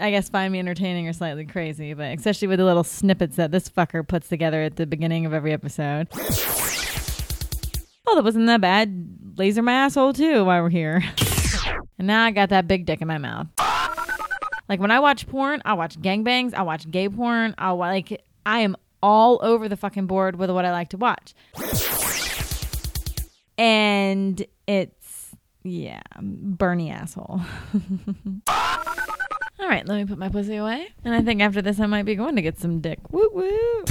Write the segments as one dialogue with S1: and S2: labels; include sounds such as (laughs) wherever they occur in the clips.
S1: I guess, find me entertaining or slightly crazy, but especially with the little snippets that this fucker puts together at the beginning of every episode. Well, that wasn't that bad. Laser my asshole too while we're here. And now I got that big dick in my mouth. Like when I watch porn, I watch gangbangs, I watch gay porn, I like I am all over the fucking board with what I like to watch. And it's yeah, Bernie asshole. (laughs) All right, let me put my pussy away. And I think after this, I might be going to get some dick. Woo woo.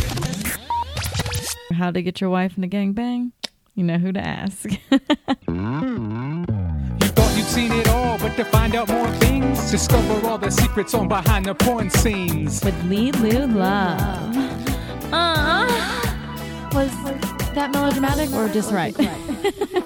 S1: How to get your wife in a gangbang? You know who to ask. (laughs)
S2: You thought you'd seen it all, but to find out more things, discover all the secrets on behind the porn scenes.
S1: With Lelu Love. Uh, was that melodramatic or just right? (laughs)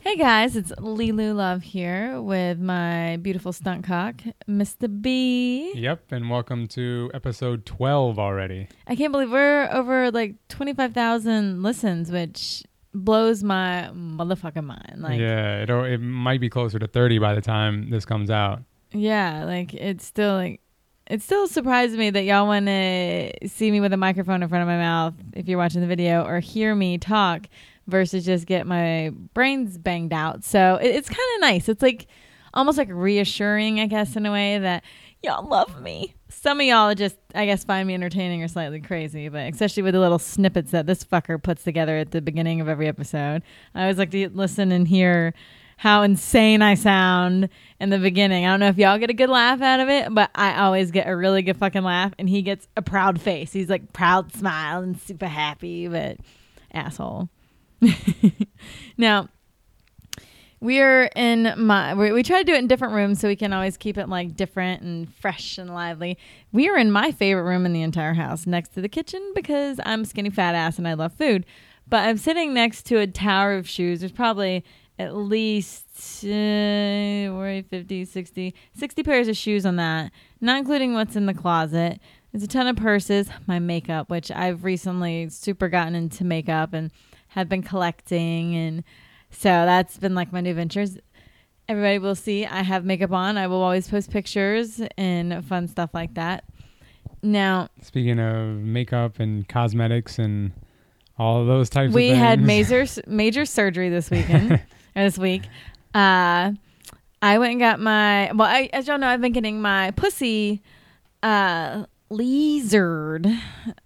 S1: hey guys, it's Lelu Love here with my beautiful stunt cock, Mr. B.
S3: Yep, and welcome to episode 12 already.
S1: I can't believe we're over like 25,000 listens, which blows my motherfucking mind. Like,
S3: yeah, it, it might be closer to 30 by the time this comes out.
S1: Yeah, like it's still like it still surprises me that y'all want to see me with a microphone in front of my mouth if you're watching the video or hear me talk versus just get my brains banged out. So it, it's kind of nice. It's like almost like reassuring, I guess, in a way that y'all love me. Some of y'all just, I guess, find me entertaining or slightly crazy, but especially with the little snippets that this fucker puts together at the beginning of every episode. I always like to listen and hear how insane I sound in the beginning. I don't know if y'all get a good laugh out of it, but I always get a really good fucking laugh, and he gets a proud face. He's like proud smile and super happy, but asshole. (laughs) now, we're in my we, we try to do it in different rooms so we can always keep it like different and fresh and lively. We are in my favorite room in the entire house next to the kitchen because i'm skinny fat ass and i love food. But i'm sitting next to a tower of shoes. There's probably at least uh, 50 60 60 pairs of shoes on that not including what's in the closet. There's a ton of purses my makeup which i've recently super gotten into makeup and have been collecting and so that's been like my new ventures. Everybody will see I have makeup on. I will always post pictures and fun stuff like that. Now,
S3: Speaking of makeup and cosmetics and all of those types.
S1: We had major (laughs) major surgery this weekend or this week. Uh, I went and got my well, I, as y'all know, I've been getting my pussy uh, lasered,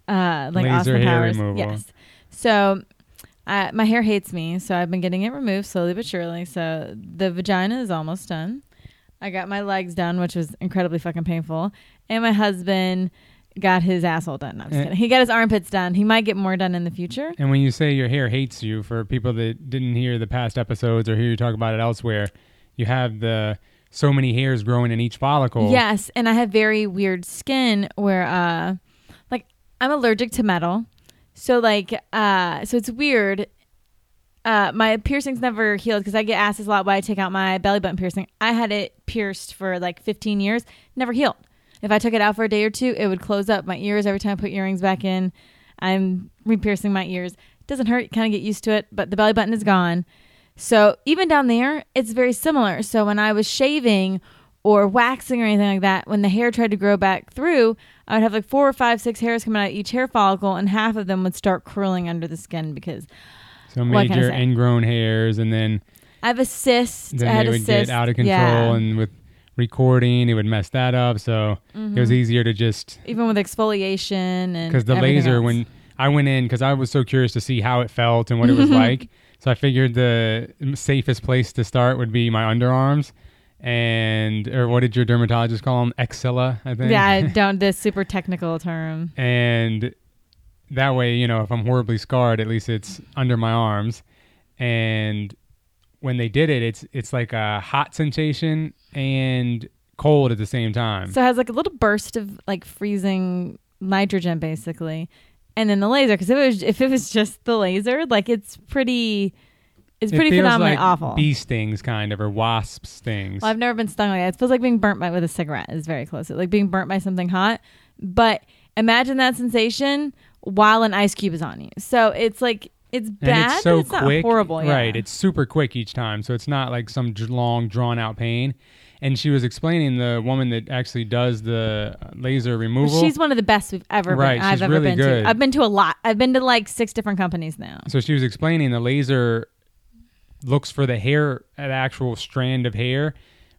S1: uh, like
S3: Laser
S1: Austin
S3: hair
S1: Powers.
S3: removal.
S1: Yes. So uh, my hair hates me, so I've been getting it removed slowly but surely. So the vagina is almost done. I got my legs done, which was incredibly fucking painful, and my husband got his asshole done. No, I'm just kidding. He got his armpits done. He might get more done in the future.
S3: And when you say your hair hates you, for people that didn't hear the past episodes or hear you talk about it elsewhere, you have the so many hairs growing in each follicle.
S1: Yes, and I have very weird skin where uh like I'm allergic to metal. So like uh so it's weird. Uh my piercings never healed because I get asked this a lot why I take out my belly button piercing. I had it pierced for like 15 years, never healed. If I took it out for a day or two, it would close up my ears every time I put earrings back in. I'm re-piercing my ears. It doesn't hurt, kind of get used to it, but the belly button is gone. So even down there, it's very similar. So when I was shaving or waxing or anything like that, when the hair tried to grow back through, I would have like four or five, six hairs coming out of each hair follicle, and half of them would start curling under the skin because
S3: So
S1: What can I
S3: major ingrown hairs, and then
S1: I have a cyst.
S3: then
S1: I had
S3: they would get out of control,
S1: Yeah.
S3: and with recording, it would mess that up. So it
S1: Mm-hmm.
S3: was easier to just
S1: Even with exfoliation and
S3: because the laser
S1: else.
S3: when I went in because I was so curious to see how it felt and what it was (laughs) like. So I figured the safest place to start would be my underarms, and or what did your dermatologist call them? Axilla, I think.
S1: yeah, (laughs) don't this super technical term.
S3: and that way, you know, if I'm horribly scarred, at least it's under my arms. And when they did it, it's it's like a hot sensation and cold at the same time.
S1: So it has like a little burst of like freezing nitrogen basically. And then the laser, because if it was if it was just the laser, like it's pretty, it's
S3: It
S1: pretty
S3: feels
S1: phenomenally
S3: like
S1: awful.
S3: Bee stings, kind of, or wasp stings.
S1: Well, I've never been stung like that. It feels like being burnt by with a cigarette is very close. It's Like being burnt by something hot. But imagine that sensation while an ice cube is on you. So it's like it's
S3: and
S1: bad,
S3: it's so
S1: but it's
S3: quick,
S1: not horrible. Yeah.
S3: right? It's super quick each time, so it's not like some long, drawn out pain. And she was explaining the woman that actually does the laser removal.
S1: She's one of the best we've ever
S3: Right,
S1: been. I've
S3: she's
S1: ever
S3: really
S1: been
S3: good.
S1: to. I've been to a lot. I've been to like six different companies now.
S3: so she was explaining the laser looks for the hair, an actual strand of hair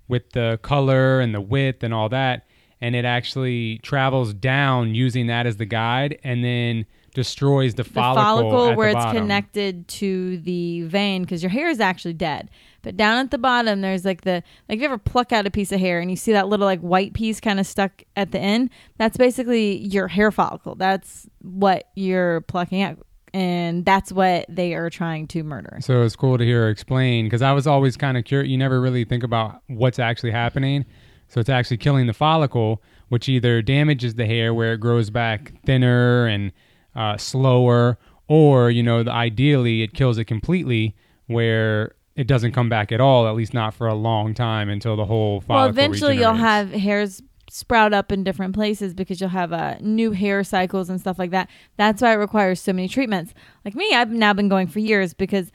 S3: with the color and the width and all that. And it actually travels down using that as the guide and then destroys the
S1: The
S3: follicle,
S1: follicle, where it's connected to the vein because your hair is actually dead. But down at the bottom, there's like the like if you ever pluck out a piece of hair and you see that little like white piece kind of stuck at the end. That's basically your hair follicle. That's what you're plucking out, and that's what they are trying to murder.
S3: So it's cool to hear her explain because I was always kind of curious. You never really think about what's actually happening. So it's actually killing the follicle, which either damages the hair where it grows back thinner and uh, slower, or you know, the, ideally it kills it completely where it doesn't come back at all. At least not for a long time until the whole follicle.
S1: Well, eventually you'll have hairs sprout up in different places because you'll have uh, new hair cycles and stuff like that. That's why it requires so many treatments. Like me, I've now been going for years because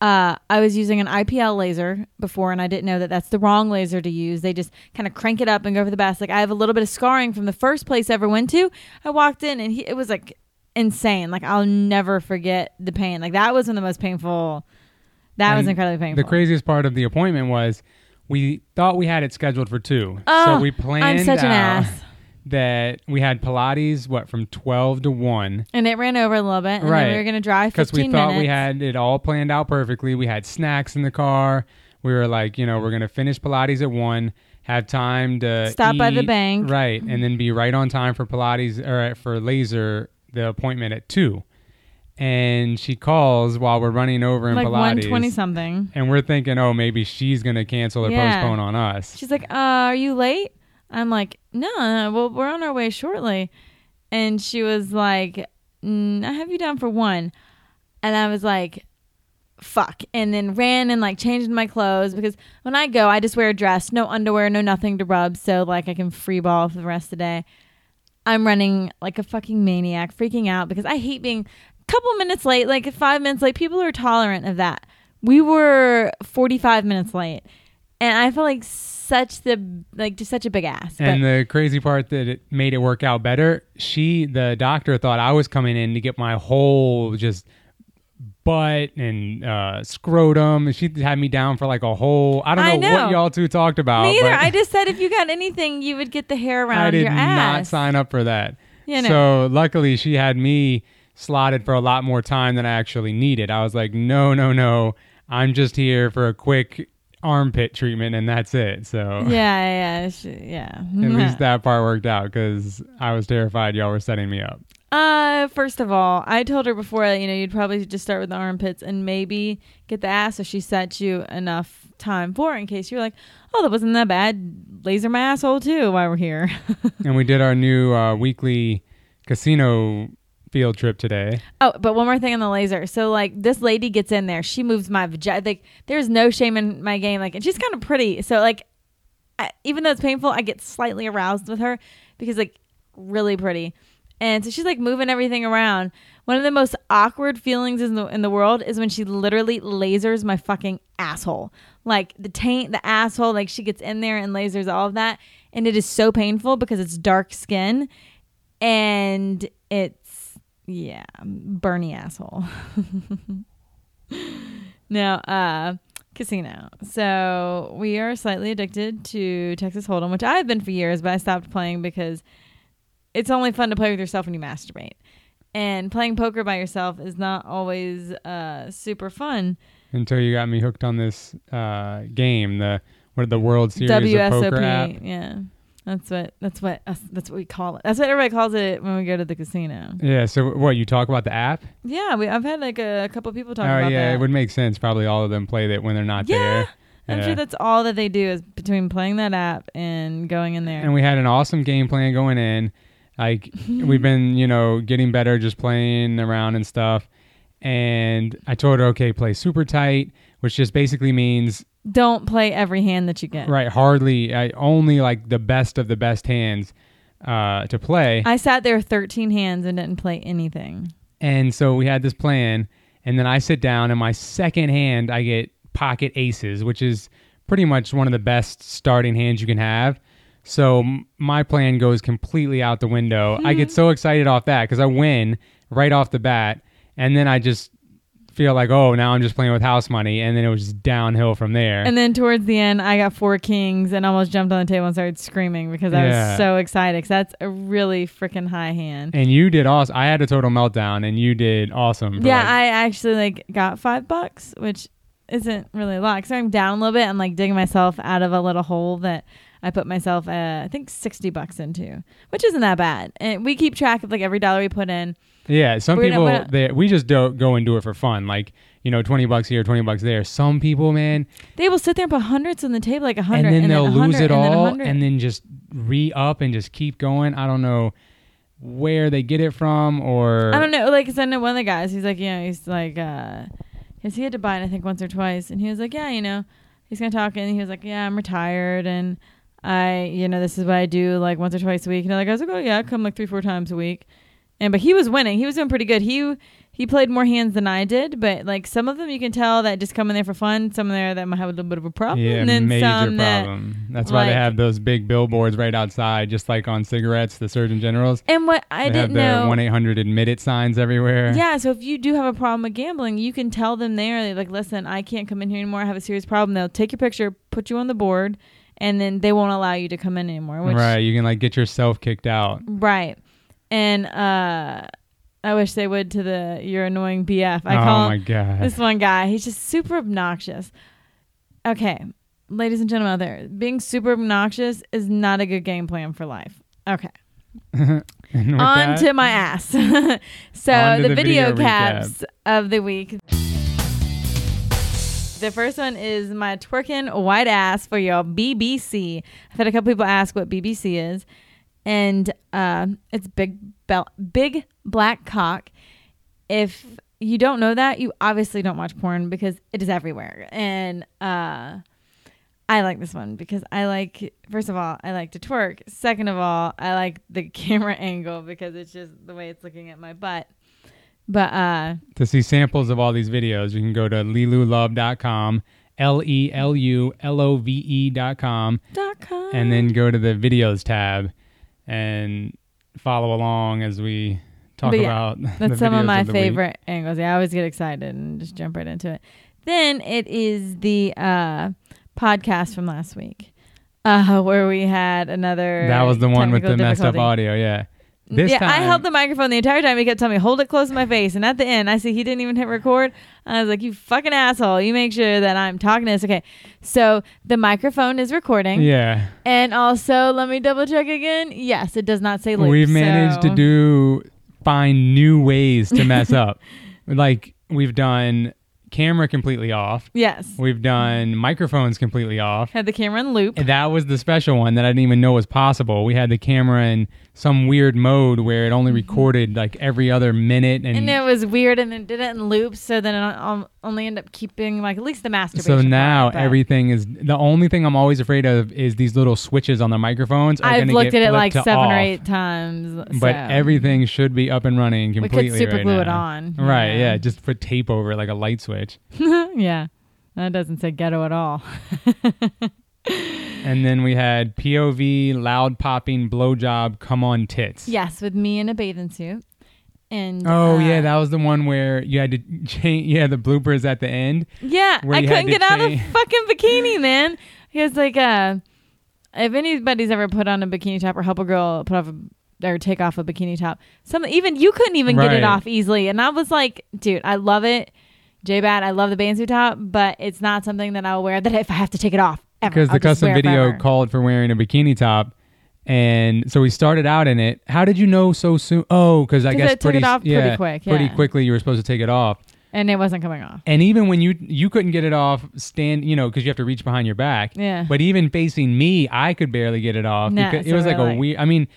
S1: uh, I was using an IPL laser before, and I didn't know that that's the wrong laser to use. They just kind of crank it up and go for the best. Like I have a little bit of scarring from the first place I ever went to. I walked in, and he, it was like insane. Like I'll never forget the pain. Like that was one of the most painful. That was incredibly painful.
S3: The craziest part of the appointment was we thought we had it scheduled for two,
S1: Oh,
S3: so we planned
S1: I'm such an
S3: out
S1: ass.
S3: that we had Pilates what from twelve to one
S1: And it ran over a little bit, and
S3: Right.
S1: then we were going to drive
S3: because we thought we had it all planned out perfectly. We had snacks in the car. We were like, you know, we're gonna finish Pilates at one, have time to
S1: Stop by the bank.
S3: right, and then be right on time for Pilates or for laser the appointment at two. And she calls while we're running over in
S1: like
S3: Pilates.
S1: 120 something.
S3: and we're thinking, oh, maybe she's gonna cancel or
S1: Yeah.
S3: postpone on us.
S1: She's like, uh, "Are you late?" I'm like, "No, no, well, we're on our way shortly." And she was like, mm, "I have you down for one," and I was like, "Fuck!" And then ran and like changed my clothes because when I go, I just wear a dress, no underwear, no nothing to rub, so like I can free ball for the rest of the day. I'm running like a fucking maniac, freaking out because I hate being couple minutes late, like five minutes late. People are tolerant of that. We were 45 minutes late, and I felt like such the like just such a big ass. But
S3: And the crazy part that it made it work out better, she, the doctor, thought I was coming in to get my whole just butt and uh, scrotum. And She had me down for like a whole. I don't know,
S1: I know.
S3: what y'all two talked about.
S1: me either.
S3: but
S1: I just said if you got anything, you would get the hair around your ass.
S3: I did not sign up for that.
S1: You know.
S3: So luckily, she had me slotted for a lot more time than I actually needed. I was like, no, no, no. I'm just here for a quick armpit treatment, and that's it. So
S1: yeah, yeah, yeah. (laughs)
S3: at least (laughs) that part worked out because I was terrified y'all were setting me up.
S1: Uh, first of all, I told her before, you know, you'd probably just start with the armpits and maybe get the ass if she set you enough time for it in case you're like, oh, that wasn't that bad. Laser my asshole too while we're here. (laughs)
S3: and we did our new uh, weekly casino field trip today.
S1: oh, but one more thing on the laser. So like this lady gets in there, she moves my vagina. Like there's no shame in my game. Like and she's kind of pretty. So like, I, even though it's painful, I get slightly aroused with her because like really pretty. And so she's like moving everything around. One of the most awkward feelings in the in the world is when she literally lasers my fucking asshole. Like the taint, the asshole, like she gets in there and lasers all of that. And it is so painful because it's dark skin and it's yeah, Bernie asshole. (laughs) now, uh casino. So we are slightly addicted to Texas Hold'em, which I've been for years, but I stopped playing because it's only fun to play with yourself when you masturbate. And playing poker by yourself is not always uh, super fun.
S3: Until you got me hooked on this uh, game, the what the World Series of Poker app.
S1: Yeah, that's what that's what us, that's what we call it. That's what everybody calls it when we go to the casino.
S3: Yeah. So what you talk about the app?
S1: Yeah, we I've had like a, couple people talk about it.
S3: oh
S1: about
S3: yeah,
S1: that.
S3: it would make sense. Probably all of them play that when they're not
S1: Yeah,
S3: there.
S1: I'm
S3: Yeah.
S1: sure that's all that they do is between playing that app and going in there.
S3: and we had an awesome game plan going in. Like (laughs) we've been, you know, getting better just playing around and stuff. And I told her, okay, play super tight, which just basically means
S1: Don't play every hand that you get.
S3: right, hardly, I only like the best of the best hands uh, to play.
S1: I sat there 13 hands and didn't play anything.
S3: And so we had this plan, and then I sit down, and my second hand, I get pocket aces, which is pretty much one of the best starting hands you can have. So my plan goes completely out the window. I get so excited off that because I win right off the bat, and then I just feel like, oh, now I'm just playing with house money, and then it was just downhill from there.
S1: And then towards the end, I got four kings and almost jumped on the table and started screaming because I
S3: Yeah.
S1: was so excited. Because that's a really freaking high hand.
S3: And you did awesome. I had a total meltdown, and you did awesome.
S1: Yeah,
S3: like-
S1: I actually like got five bucks, which isn't really a lot. So I'm down a little bit. I'm like digging myself out of a little hole that I put myself, uh, I think, sixty bucks into, which isn't that bad. And we keep track of like every dollar we put in.
S3: Yeah. Some
S1: We're gonna-
S3: people, they, we just don't go and do it for fun. Like you know, twenty bucks here, twenty bucks there. Some people, man,
S1: They will sit there and put hundreds on the table, like a hundred,
S3: and then they'll
S1: a
S3: lose it
S1: and then
S3: all,
S1: hundred.
S3: and then just re up and just keep going. I don't know where they get it from, or
S1: I don't know. Like, 'cause I know one of the guys. He's like, you know, he's like, uh, cause he had to buy it, I think, once or twice, and he was like, yeah, you know, he's gonna talk, and he was like, yeah, I'm retired, and I, you know, this is what I do, like once or twice a week. And like, I was like, oh yeah, I come like three, four times a week, and but he was winning. He was doing pretty good. He he played more hands than I did, but like some of them you can tell that just come in there for fun. Some of there that might have a little bit of a problem,
S3: Yeah,
S1: and then
S3: major
S1: some that
S3: problem. That's why they have those big billboards right outside, just like on cigarettes, the Surgeon Generals.
S1: and what I
S3: they have
S1: didn't
S3: the
S1: know.
S3: one eight hundred admit it signs everywhere.
S1: Yeah, so if you do have a problem with gambling, you can tell them there, they're like, listen, I can't come in here anymore. I have a serious problem. They'll take your picture, put you on the board, and then they won't allow you to come in anymore. Which,
S3: right. You can like get yourself kicked out.
S1: Right. And uh, I wish they would to the your annoying BF. I
S3: oh
S1: call
S3: my god.
S1: this one guy. He's just super obnoxious. Okay, ladies and gentlemen out there, being super obnoxious is not a good game plan for life. Okay. (laughs) On
S3: that-
S1: to my ass. (laughs) so the,
S3: the
S1: video,
S3: video
S1: caps of the week. The first one is my twerking white ass for your BBC. I've had a couple people ask what BBC is, and uh, it's big bel- big black cock. If you don't know that, you obviously don't watch porn because it is everywhere. And uh, I like this one because I like, first of all, I like to twerk. Second of all, I like the (laughs) camera angle because it's just the way it's looking at my butt. But uh,
S3: to see samples of all these videos, you can go to lelulove.com, L E L U L O V E.com,
S1: dot com.
S3: and then go to the videos tab and follow along as we talk
S1: yeah,
S3: about (laughs) the
S1: That's some of my
S3: week.
S1: favorite angles. Yeah, I always get excited and just jump right into it. Then it is the uh, podcast from last week, uh, (laughs) where we had another.
S3: That was the one with the messed up audio. Yeah. This
S1: yeah, I held the microphone the entire time. He kept telling me, hold it close to my face. And at the end, I see he didn't even hit record. I was like, you fucking asshole. You make sure that I'm talking to this. Okay. So the microphone is recording.
S3: Yeah.
S1: And also, let me double check again. Yes, it does not say loop.
S3: We've managed
S1: so-
S3: to do find new ways to mess (laughs) up. Like we've done camera completely off.
S1: Yes.
S3: We've done microphones completely off.
S1: Had the camera in loop.
S3: And that was the special one that I didn't even know was possible. We had the camera in some weird mode where it only mm-hmm. recorded like every other minute and,
S1: And it was weird, and then did it in loops. So then I'll only end up keeping like at least the masturbation.
S3: so now
S1: part,
S3: everything is the only thing I'm always afraid of is these little switches on the microphones.
S1: I've looked at it like seven or eight times.
S3: But everything should be up and running completely we
S1: could super
S3: right
S1: glue it on.
S3: Right, yeah. Just put tape over it like a light switch. (laughs)
S1: yeah. That doesn't say ghetto at all. (laughs)
S3: And then we had POV, loud popping, blowjob, come on tits.
S1: yes, with me in a bathing suit. And
S3: Oh
S1: uh,
S3: yeah, that was the one where you had to change. Yeah, the bloopers at the end.
S1: Yeah, I couldn't get out of the fucking bikini, (laughs) man. Because like, uh, if anybody's ever put on a bikini top or help a girl put off a, or take off a bikini top, some even you couldn't even get it off easily. And I was like, dude, I love it, J Bad. I love the bandsuit top, but it's not something that I'll wear. That if I have to take it off,
S3: because the custom video called for wearing a bikini top, and so we started out in it. How did you know so soon? Oh, because I guess
S1: I
S3: pretty
S1: off pretty
S3: yeah,
S1: quick,
S3: pretty quickly. You were supposed to take it off,
S1: and it wasn't coming off.
S3: and even when you you couldn't get it off, stand you know because you have to reach behind your back.
S1: Yeah.
S3: But even facing me, I could barely get it off
S1: Nah,
S3: because it was like a
S1: like-
S3: weird. I mean.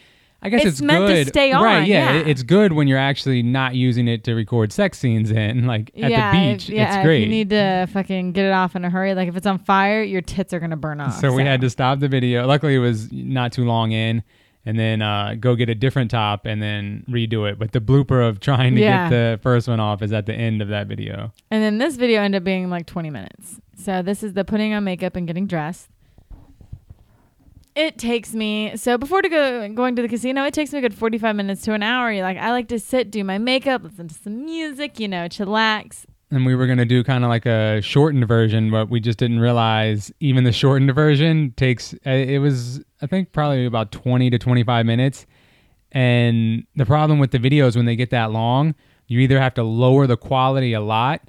S3: I guess
S1: It's
S3: it's,
S1: meant to
S3: good.
S1: stay
S3: right?
S1: on,
S3: Yeah,
S1: yeah.
S3: it- it's good when you're actually not using it to record sex scenes in, like at
S1: yeah,
S3: the beach.
S1: If, yeah,
S3: it's great.
S1: you need to fucking get it off in a hurry, like if it's on fire, your tits are gonna burn off.
S3: so we had to stop the video. Luckily, it was not too long in, and then uh, go get a different top and then redo it. But the blooper of trying to
S1: Yeah.
S3: get the first one off is at the end of that video.
S1: And then this video ended up being like 20 minutes. So this is the putting on makeup and getting dressed. It takes me so before to go going to the casino, it takes me a good 45 minutes to an hour. You're like I like to sit, do my makeup, listen to some music, you know, chillax.
S3: And we were going to do kind of like a shortened version, but we just didn't realize even the shortened version takes, uh, it was, I think, probably about 20 to 25 minutes. And the problem with the videos when they get that long, you either have to lower the quality a lot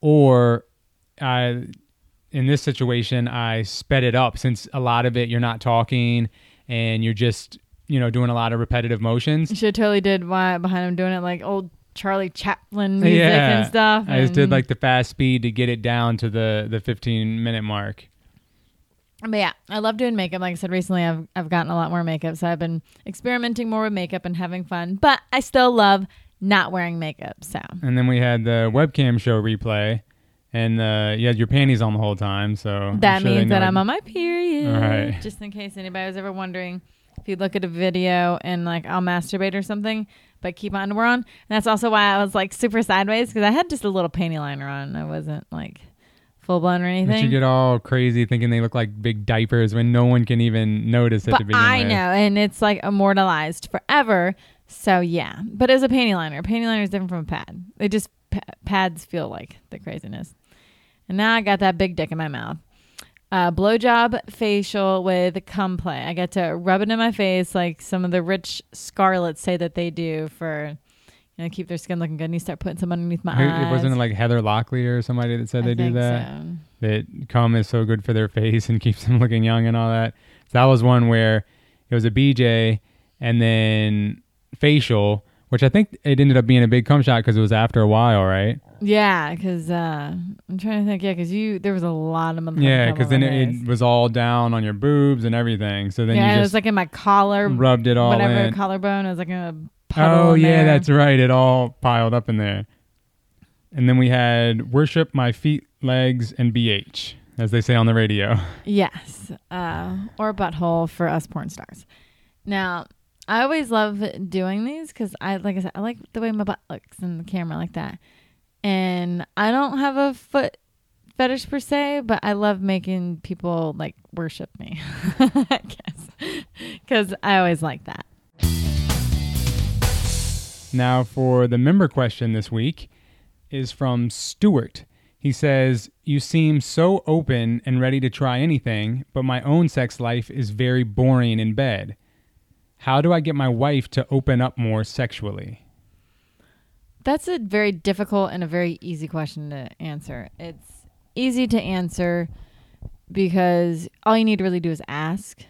S3: or uh, in this situation, I sped it up since a lot of it you're not talking and you're just, you know, doing a lot of repetitive motions.
S1: You should totally did why behind him doing it like old Charlie Chaplin music
S3: Yeah.
S1: and stuff.
S3: I just did like the fast speed to get it down to the, the 15 minute mark.
S1: But yeah, I love doing makeup. Like I said recently, I've I've gotten a lot more makeup, so I've been experimenting more with makeup and having fun. But I still love not wearing makeup. So
S3: And then we had the webcam show replay, and uh, you had your panties on the whole time. So I'm
S1: that
S3: sure
S1: means that I'm on my period.
S3: All right.
S1: Just in case anybody was ever wondering, if you look at a video and like I'll masturbate or something, but keep my underwear on. And that's also why I was like super sideways because I had just a little panty liner on. I wasn't like full blown or anything.
S3: But you get all crazy thinking they look like big diapers when no one can even notice it to
S1: but
S3: begin
S1: I
S3: with.
S1: know, and it's like immortalized forever. So yeah, but it was a panty liner. A panty liner is different from a pad. It just pa- pads feel like the craziness. And now I got that big dick in my mouth. Uh, blowjob facial with cum play. I get to rub it in my face like some of the rich scarlets say that they do for you know keep their skin looking good. And you start putting some underneath my eyes.
S3: It wasn't it like Heather Locklear or somebody that said
S1: I
S3: they do that.
S1: so.
S3: That cum is so good for their face and (laughs) keeps them looking young and all that. So that was one where it was a BJ and then facial, which I think it ended up being a big cum shot because it was after a while, right?
S1: Yeah, because uh, I'm trying to think. Yeah, because you there was a lot of
S3: Yeah, because then it, it was all down on your boobs and everything. So then
S1: yeah, it was like in my collar,
S3: rubbed it all
S1: whatever
S3: in.
S1: collarbone. It was like a
S3: Oh yeah,
S1: there.
S3: that's right. It all piled up in there. And then we had worship my feet, legs, and BH, as they say on the radio.
S1: yes, uh, or butthole for us porn stars. Now, I always love doing these because I like I said I like the way my butt looks in the camera like that, and I don't have a foot fetish per se, but I love making people like worship me. (laughs) I guess because I always like that.
S3: Now for the member question this week is from Stuart. He says, "You seem so open and ready to try anything, but my own sex life is very boring in bed. How do I get my wife to open up more sexually?"
S1: That's a very difficult and a very easy question to answer. It's easy to answer because all you need to really do is ask.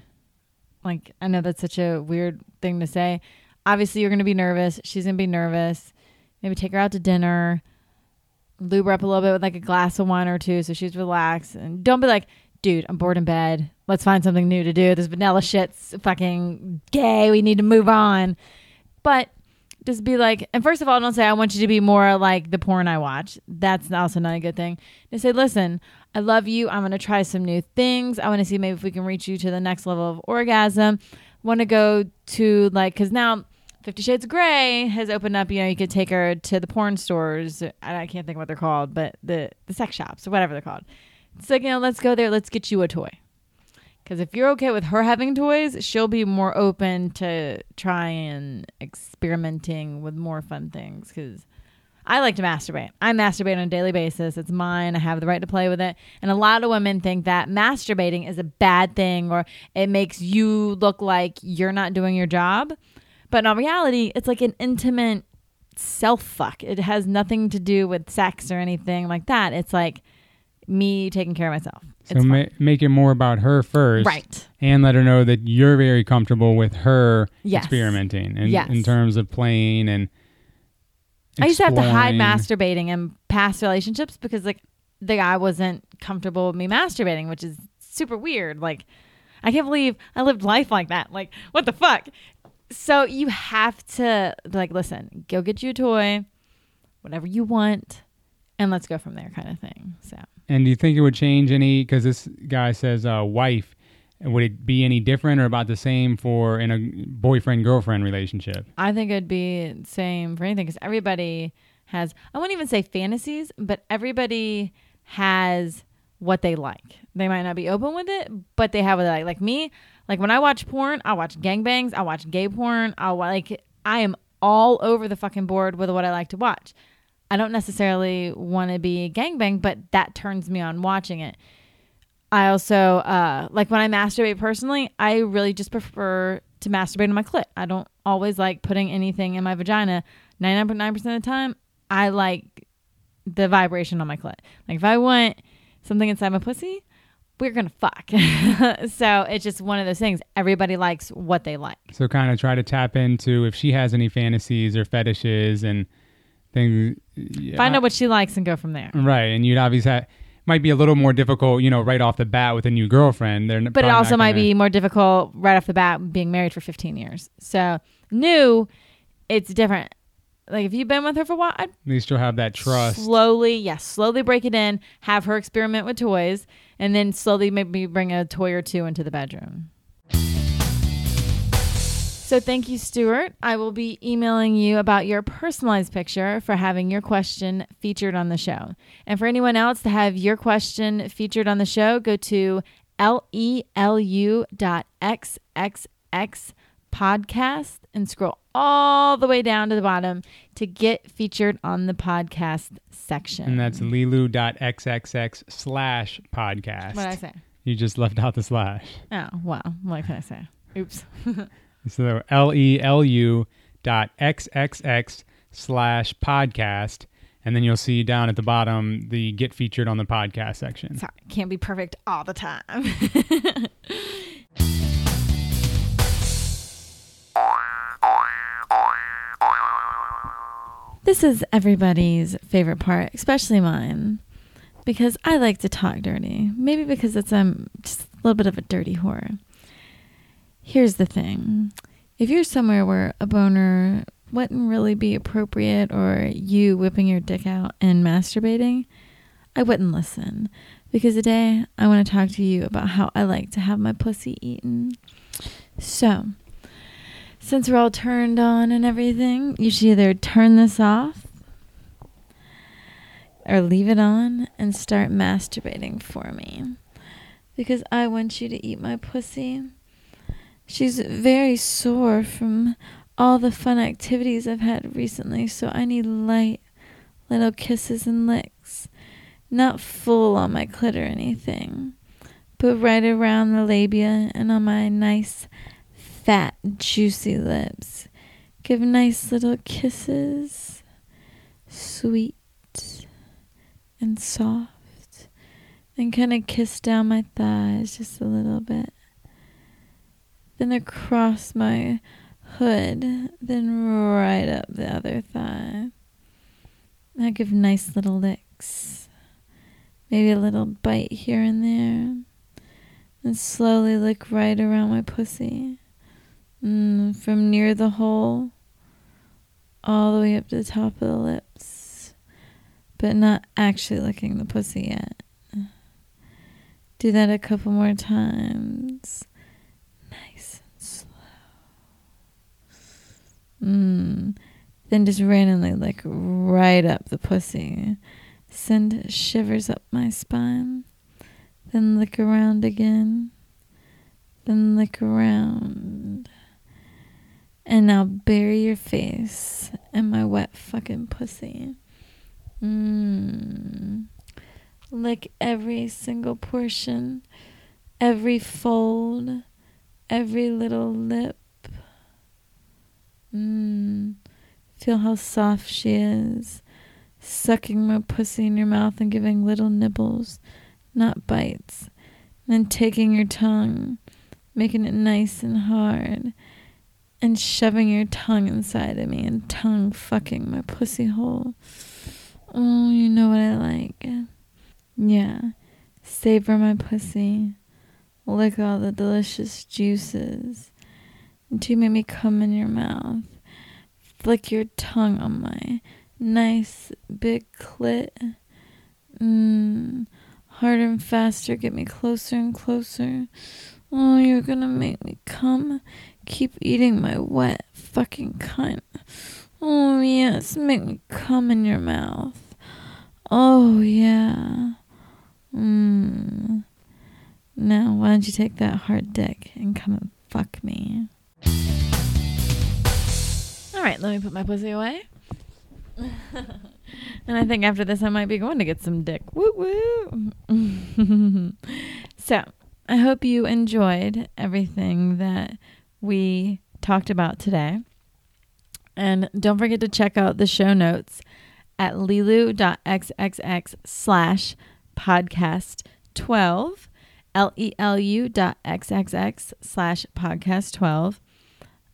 S1: Like, I know that's such a weird thing to say. Obviously, you're going to be nervous. She's going to be nervous. Maybe take her out to dinner, lube her up a little bit with like a glass of wine or two so she's relaxed. And don't be like, dude, I'm bored in bed. Let's find something new to do. This vanilla shit's fucking gay. We need to move on. But just be like, and first of all, don't say I want you to be more like the porn I watch. That's also not a good thing. Just say, listen, I love you. I'm gonna try some new things. I want to see maybe if we can reach you to the next level of orgasm. Want to go to like, cause now Fifty Shades of Grey has opened up. You know, you could take her to the porn stores. I I can't think what they're called, but the the sex shops or whatever they're called. It's like you know, let's go there. Let's get you a toy. Because if you're okay with her having toys, she'll be more open to trying and experimenting with more fun things. Because I like to masturbate. I masturbate on a daily basis. It's mine. I have the right to play with it. And a lot of women think that masturbating is a bad thing or it makes you look like you're not doing your job. But in reality, it's like an intimate self fuck. It has nothing to do with sex or anything like that. It's like me taking care of myself.
S3: So ma- make it more about her first,
S1: right.
S3: and let her know that you're very comfortable with her
S1: Yes.
S3: experimenting in,
S1: Yes.
S3: in terms of playing and.
S1: I used to have to hide masturbating in past relationships because like the guy wasn't comfortable with me masturbating, which is super weird. Like I can't believe I lived life like that. Like what the fuck? So you have to like listen, go get you a toy, whatever you want, and let's go from there kind of thing. So
S3: And do you think it would change any? Because this guy says uh, wife. would it be any different or about the same for in a boyfriend girlfriend relationship?
S1: I think it'd be same for anything because everybody has. I wouldn't even say fantasies, but everybody has what they like. They might not be open with it, but they have what they like. Like me, like when I watch porn, I watch gangbangs, I watch gay porn. I like I am all over the fucking board with what I like to watch. I don't necessarily want to be gangbang, but that turns me on watching it. I also uh, like when I masturbate personally. I really just prefer to masturbate on my clit. I don't always like putting anything in my vagina. Ninety nine point nine percent of the time, I like the vibration on my clit. Like if I want something inside my pussy, we're gonna fuck. (laughs) so it's just one of those things. Everybody likes what they like.
S3: So kind of try to tap into if she has any fantasies or fetishes and things. Uh, yeah,
S1: Find out what she likes and go from there.
S3: Right, and you'd obviously have, might be a little more difficult, you know, right off the bat with a new girlfriend. They're
S1: But it also might be more difficult right off the bat being married for 15 years. So new, it's different. Like if you've been with her for a while, I'd
S3: At least you'll have that trust.
S1: slowly, yes, slowly break it in, have her experiment with toys, and then slowly maybe bring a toy or two into the bedroom. So thank you, Stuart. I will be emailing you about your personalized picture for having your question featured on the show. And for anyone else to have your question featured on the show, go to E lelu.xxx podcast and scroll all the way down to the bottom to get featured on the podcast section.
S3: And that's lelu.xxx slash podcast.
S1: what did I say.
S3: You just left out the slash.
S1: Oh, wow. What can I say? Oops. (laughs)
S3: So L E L U dot XXX slash podcast. And then you'll see down at the bottom the get featured on the podcast section.
S1: Sorry, can't be perfect all the time. (laughs) this is everybody's favorite part, especially mine, because I like to talk dirty. Maybe because it's um just a little bit of a dirty whore. Here's the thing: if you're somewhere where a boner wouldn't really be appropriate, or you whipping your dick out and masturbating, I wouldn't listen. Because today I want to talk to you about how I like to have my pussy eaten. So, since we're all turned on and everything, you should either turn this off or leave it on and start masturbating for me. Because I want you to eat my pussy. She's very sore from all the fun activities I've had recently, so I need light little kisses and licks. Not full on my clit or anything, but right around the labia and on my nice, fat, juicy lips. Give nice little kisses, sweet and soft, and kind of kiss down my thighs just a little bit. Then across my hood, then right up the other thigh. I give nice little licks. Maybe a little bite here and there. And slowly lick right around my pussy. Mm, from near the hole all the way up to the top of the lips. But not actually licking the pussy yet. Do that a couple more times. Nice and slow. Mm. Then just randomly like, right up the pussy. Send shivers up my spine. Then lick around again. Then lick around. And now bury your face in my wet fucking pussy. Mmm. Lick every single portion, every fold, every little lip. Mmm. Feel how soft she is sucking my pussy in your mouth and giving little nibbles, not bites. Then taking your tongue, making it nice and hard, and shoving your tongue inside of me and tongue fucking my pussy hole. Oh, you know what I like. Yeah. Savor my pussy. Lick all the delicious juices. You make me come in your mouth. Flick your tongue on my nice big clit. Mmm. Harder and faster, get me closer and closer. Oh, you're gonna make me come? Keep eating my wet fucking cunt. Oh, yes, make me come in your mouth. Oh, yeah. Mmm. Now, why don't you take that hard dick and come and fuck me? All right, let me put my pussy away. (laughs) and I think after this, I might be going to get some dick. Woo woo. (laughs) so, I hope you enjoyed everything that we talked about today. And don't forget to check out the show notes at lelu.xxx slash podcast 12, L-E-L-U dot xxx slash podcast 12.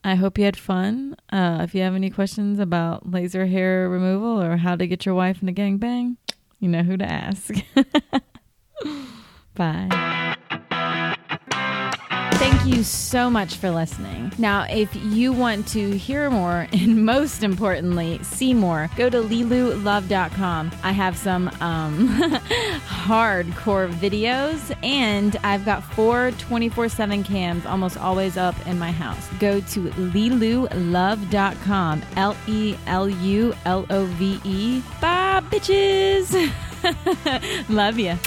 S1: I hope you had fun. Uh, if you have any questions about laser hair removal or how to get your wife in a gangbang, you know who to ask. (laughs) Bye. Thank you so much for listening. Now, if you want to hear more (laughs) and most importantly, see more, go to lelulove.com. I have some um, (laughs) hardcore videos and I've got four 24 7 cams almost always up in my house. Go to lelulove.com. L E L U L O V E. Bye, bitches. (laughs) Love you.